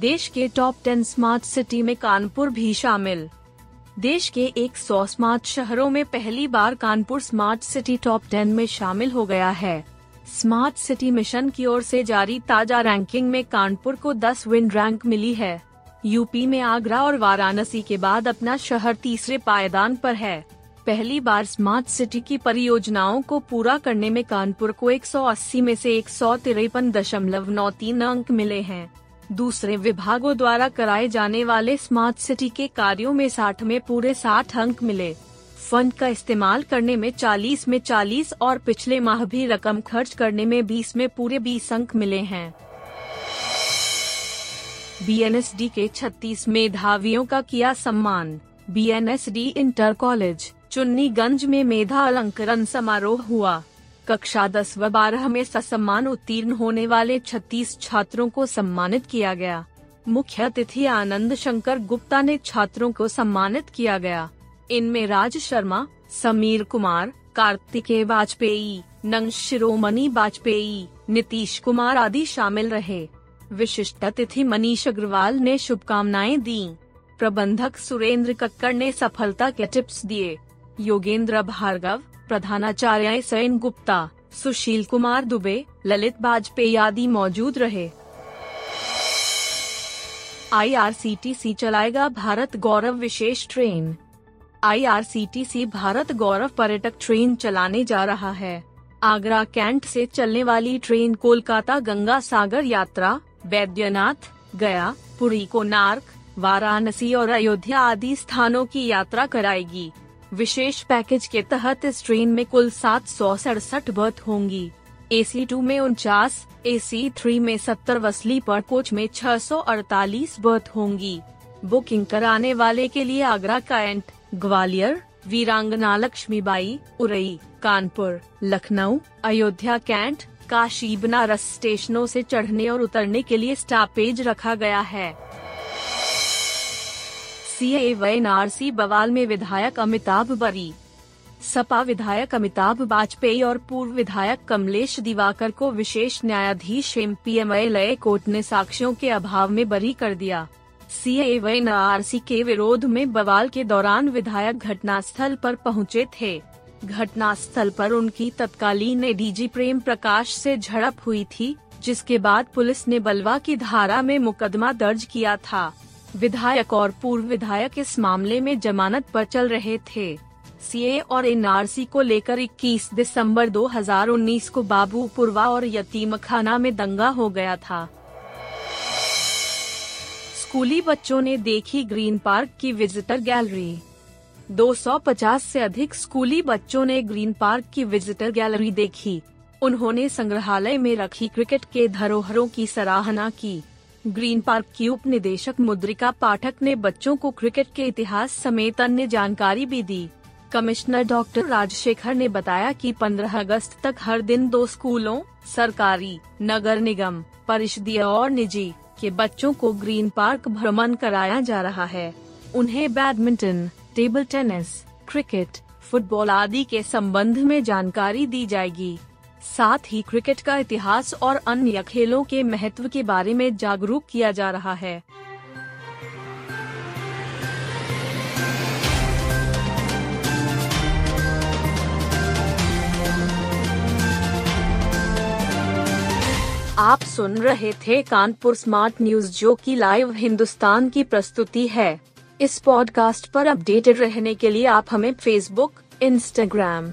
देश के top ten smart city में कानपुर भी शामिल। देश के 100 स्मार्ट शहरों में पहली बार कानपुर स्मार्ट सिटी टॉप 10 में शामिल हो गया है। स्मार्ट सिटी मिशन की ओर से जारी ताज़ा रैंकिंग में कानपुर को 10 विन रैंक मिली है। यूपी में आगरा और वाराणसी के बाद अपना शहर तीसरे पायदान पर है। पहली बार स्मार्ट सिटी की परियोजनाओं को पूरा करने में कानपुर को 180 में से एक अंक मिले हैं। दूसरे विभागों द्वारा कराए जाने वाले स्मार्ट सिटी के कार्यों में 60 में पूरे 60 अंक मिले। फंड का इस्तेमाल करने में 40 में 40 और पिछले माह भी रकम खर्च करने में 20 में पूरे 20 अंक मिले हैं। बीएनएसडी के 36 मेधावियों का किया सम्मान। बीएनएसडी इंटर कॉलेज, चुन्नीगंज में मेधा अलंकरण समारोह हुआ। कक्षा दस व बारह में ससम्मान उत्तीर्ण होने वाले 36 छात्रों को सम्मानित किया गया। मुख्य अतिथि आनंद शंकर गुप्ता ने छात्रों को सम्मानित किया गया। इनमें राज शर्मा, समीर कुमार कार्तिकेय वाजपेयी, नंग शिरोमणि वाजपेयी, नीतीश कुमार आदि शामिल रहे। विशिष्ट अतिथि मनीष अग्रवाल ने शुभकामनाएँ दी। प्रबंधक सुरेंद्र कक्कड़ ने सफलता के टिप्स दिए। योगेंद्र भार्गव प्रधानाचार्य सैन गुप्ता, सुशील कुमार दुबे, ललित वाजपेयी आदि मौजूद रहे। आईआरसीटीसी चलाएगा भारत गौरव विशेष ट्रेन। आईआरसीटीसी भारत गौरव पर्यटक ट्रेन चलाने जा रहा है। आगरा कैंट से चलने वाली ट्रेन कोलकाता गंगा सागर यात्रा बैद्यनाथ गया, पुरी कोनार्क वाराणसी और अयोध्या आदि स्थानों की यात्रा कराएगी। विशेष पैकेज के तहत इस ट्रेन में कुल सात सौ सड़सठ बर्थ होंगी। ए सी टू में उनचास ए सी थ्री में सत्तर व स्लीपर कोच में छह सौ अड़तालीस बर्थ होंगी। बुकिंग कराने वाले के लिए आगरा कैंट ग्वालियर, वीरांगना लक्ष्मीबाई, उरई, कानपुर, लखनऊ, अयोध्या कैंट, काशी बनारस स्टेशनों से चढ़ने और उतरने के लिए स्टॉपेज रखा गया है। सी व एनआरसी बवाल में विधायक अमिताभ बरी, सपा विधायक अमिताभ वाजपेयी और पूर्व विधायक कमलेश दिवाकर को विशेष न्यायाधीश M P M L A court ने साक्ष्यों के अभाव में बरी कर दिया। सी व एनआरसी के विरोध में बवाल के दौरान विधायक घटनास्थल पर पहुँचे थे। घटनास्थल पर उनकी तत्कालीन एडीजी प्रेम प्रकाश से झड़प हुई थी, जिसके बाद पुलिस ने बलवा की धारा में मुकदमा दर्ज किया था। विधायक और पूर्व विधायक इस मामले में जमानत पर चल रहे थे। सीए और एनआरसी को लेकर 21 दिसंबर 2019 को बाबूपुरवा और यतीम खाना में दंगा हो गया था। स्कूली बच्चों ने देखी ग्रीन पार्क की विजिटर गैलरी। 250 से अधिक स्कूली बच्चों ने ग्रीन पार्क की विजिटर गैलरी देखी। उन्होंने संग्रहालय में रखी क्रिकेट के धरोहरों की सराहना की। ग्रीन पार्क की उप निदेशक मुद्रिका पाठक ने बच्चों को क्रिकेट के इतिहास समेत अन्य जानकारी भी दी। कमिश्नर डॉक्टर राजशेखर ने बताया कि 15 अगस्त तक हर दिन दो स्कूलों, सरकारी, नगर निगम, परिषदीय और निजी, के बच्चों को ग्रीन पार्क भ्रमण कराया जा रहा है। उन्हें badminton, table tennis, cricket, football आदि के संबंध में जानकारी दी जाएगी। साथ ही क्रिकेट का इतिहास और अन्य खेलों के महत्व के बारे में जागरूक किया जा रहा है। आप सुन रहे थे कानपुर स्मार्ट न्यूज़, जो की लाइव हिंदुस्तान की प्रस्तुति है। इस पॉडकास्ट पर अपडेटेड रहने के लिए आप हमें फेसबुक इंस्टाग्राम